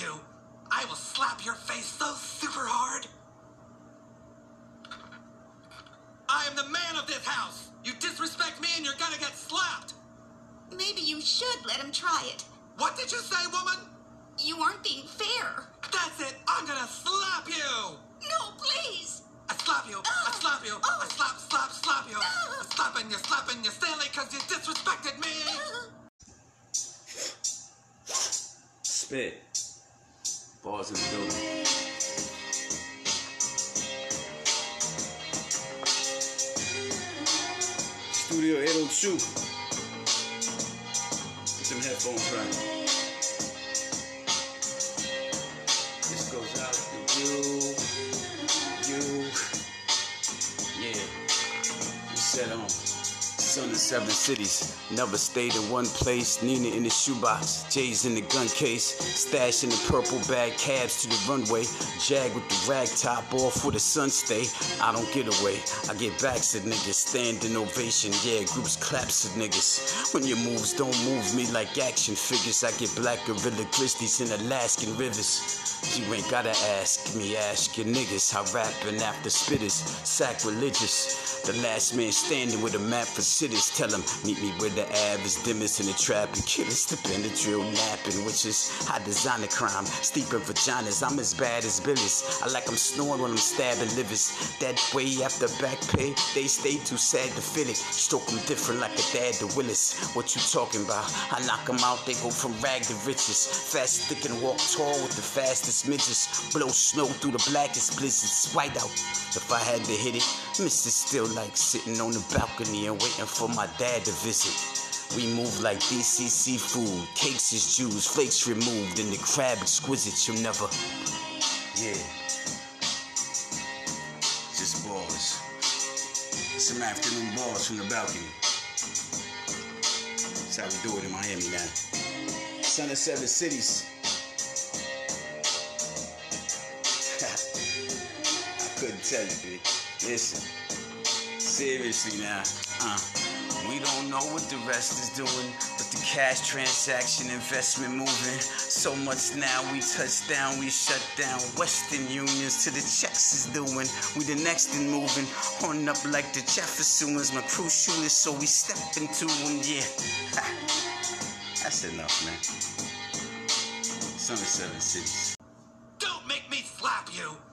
you. I will slap your face so super hard. I am the man of this house. You disrespect me and you're gonna get slapped. Maybe you should let him try it. What did you say, woman? You aren't being fair. That's it. I'm gonna slap you. No, please. I slap you. I oh. slap you. I oh. slap, slap, slap you. Oh. I slapping you, slapping you, Stanley, because you disrespected me. Spit. In the building. Studio 802. Put some headphones right. This goes out to you, you. Yeah. You said on. Son of seven cities, never stayed in one place. Nina in the shoebox, Jay's in the gun case, stash in the purple bag, cabs to the runway. Jag with the rag top off with the sun stay. I don't get away, I get backs at niggas, standing ovation. Yeah, groups claps at niggas. When your moves don't move me like action figures, I get black gorilla grizzlies in Alaskan rivers. You ain't gotta ask me, ask your niggas how rapping after spitters, sacrilegious. The last man standing with a map for cities. Tell him, meet me where the av is dimmest in the trap and killers the drill napping, which is I design the crime. Steeping vaginas, I'm as bad as Billy's. I like I'm snoring when I'm stabbing livers. That way after back pay, they stay too sad to feel it. Stroke them different like a dad to Willis. What you talking about? I knock them out, they go from rag to riches. Fast, thick, and walk tall with the fastest midgets. Blow snow through the blackest blizzards. White out. If I had to hit it, Mrs. Still like sitting on the balcony and waiting for my dad to visit. We move like DC seafood, cakes is Jews, flakes removed, and the crab exquisite. You never, yeah. Just balls. Some afternoon balls from the balcony. That's how we do it in Miami now. Son of seven cities. I couldn't tell you, bitch. Listen, seriously now. Uh, we don't know what the rest is doing, but the cash transaction investment moving. So much now we touch down, we shut down Western Unions to the checks is doing. We the next in moving, on up like the Jeffersons. My crew shooters, so we step into them, yeah. That's enough, man. Of seven cities.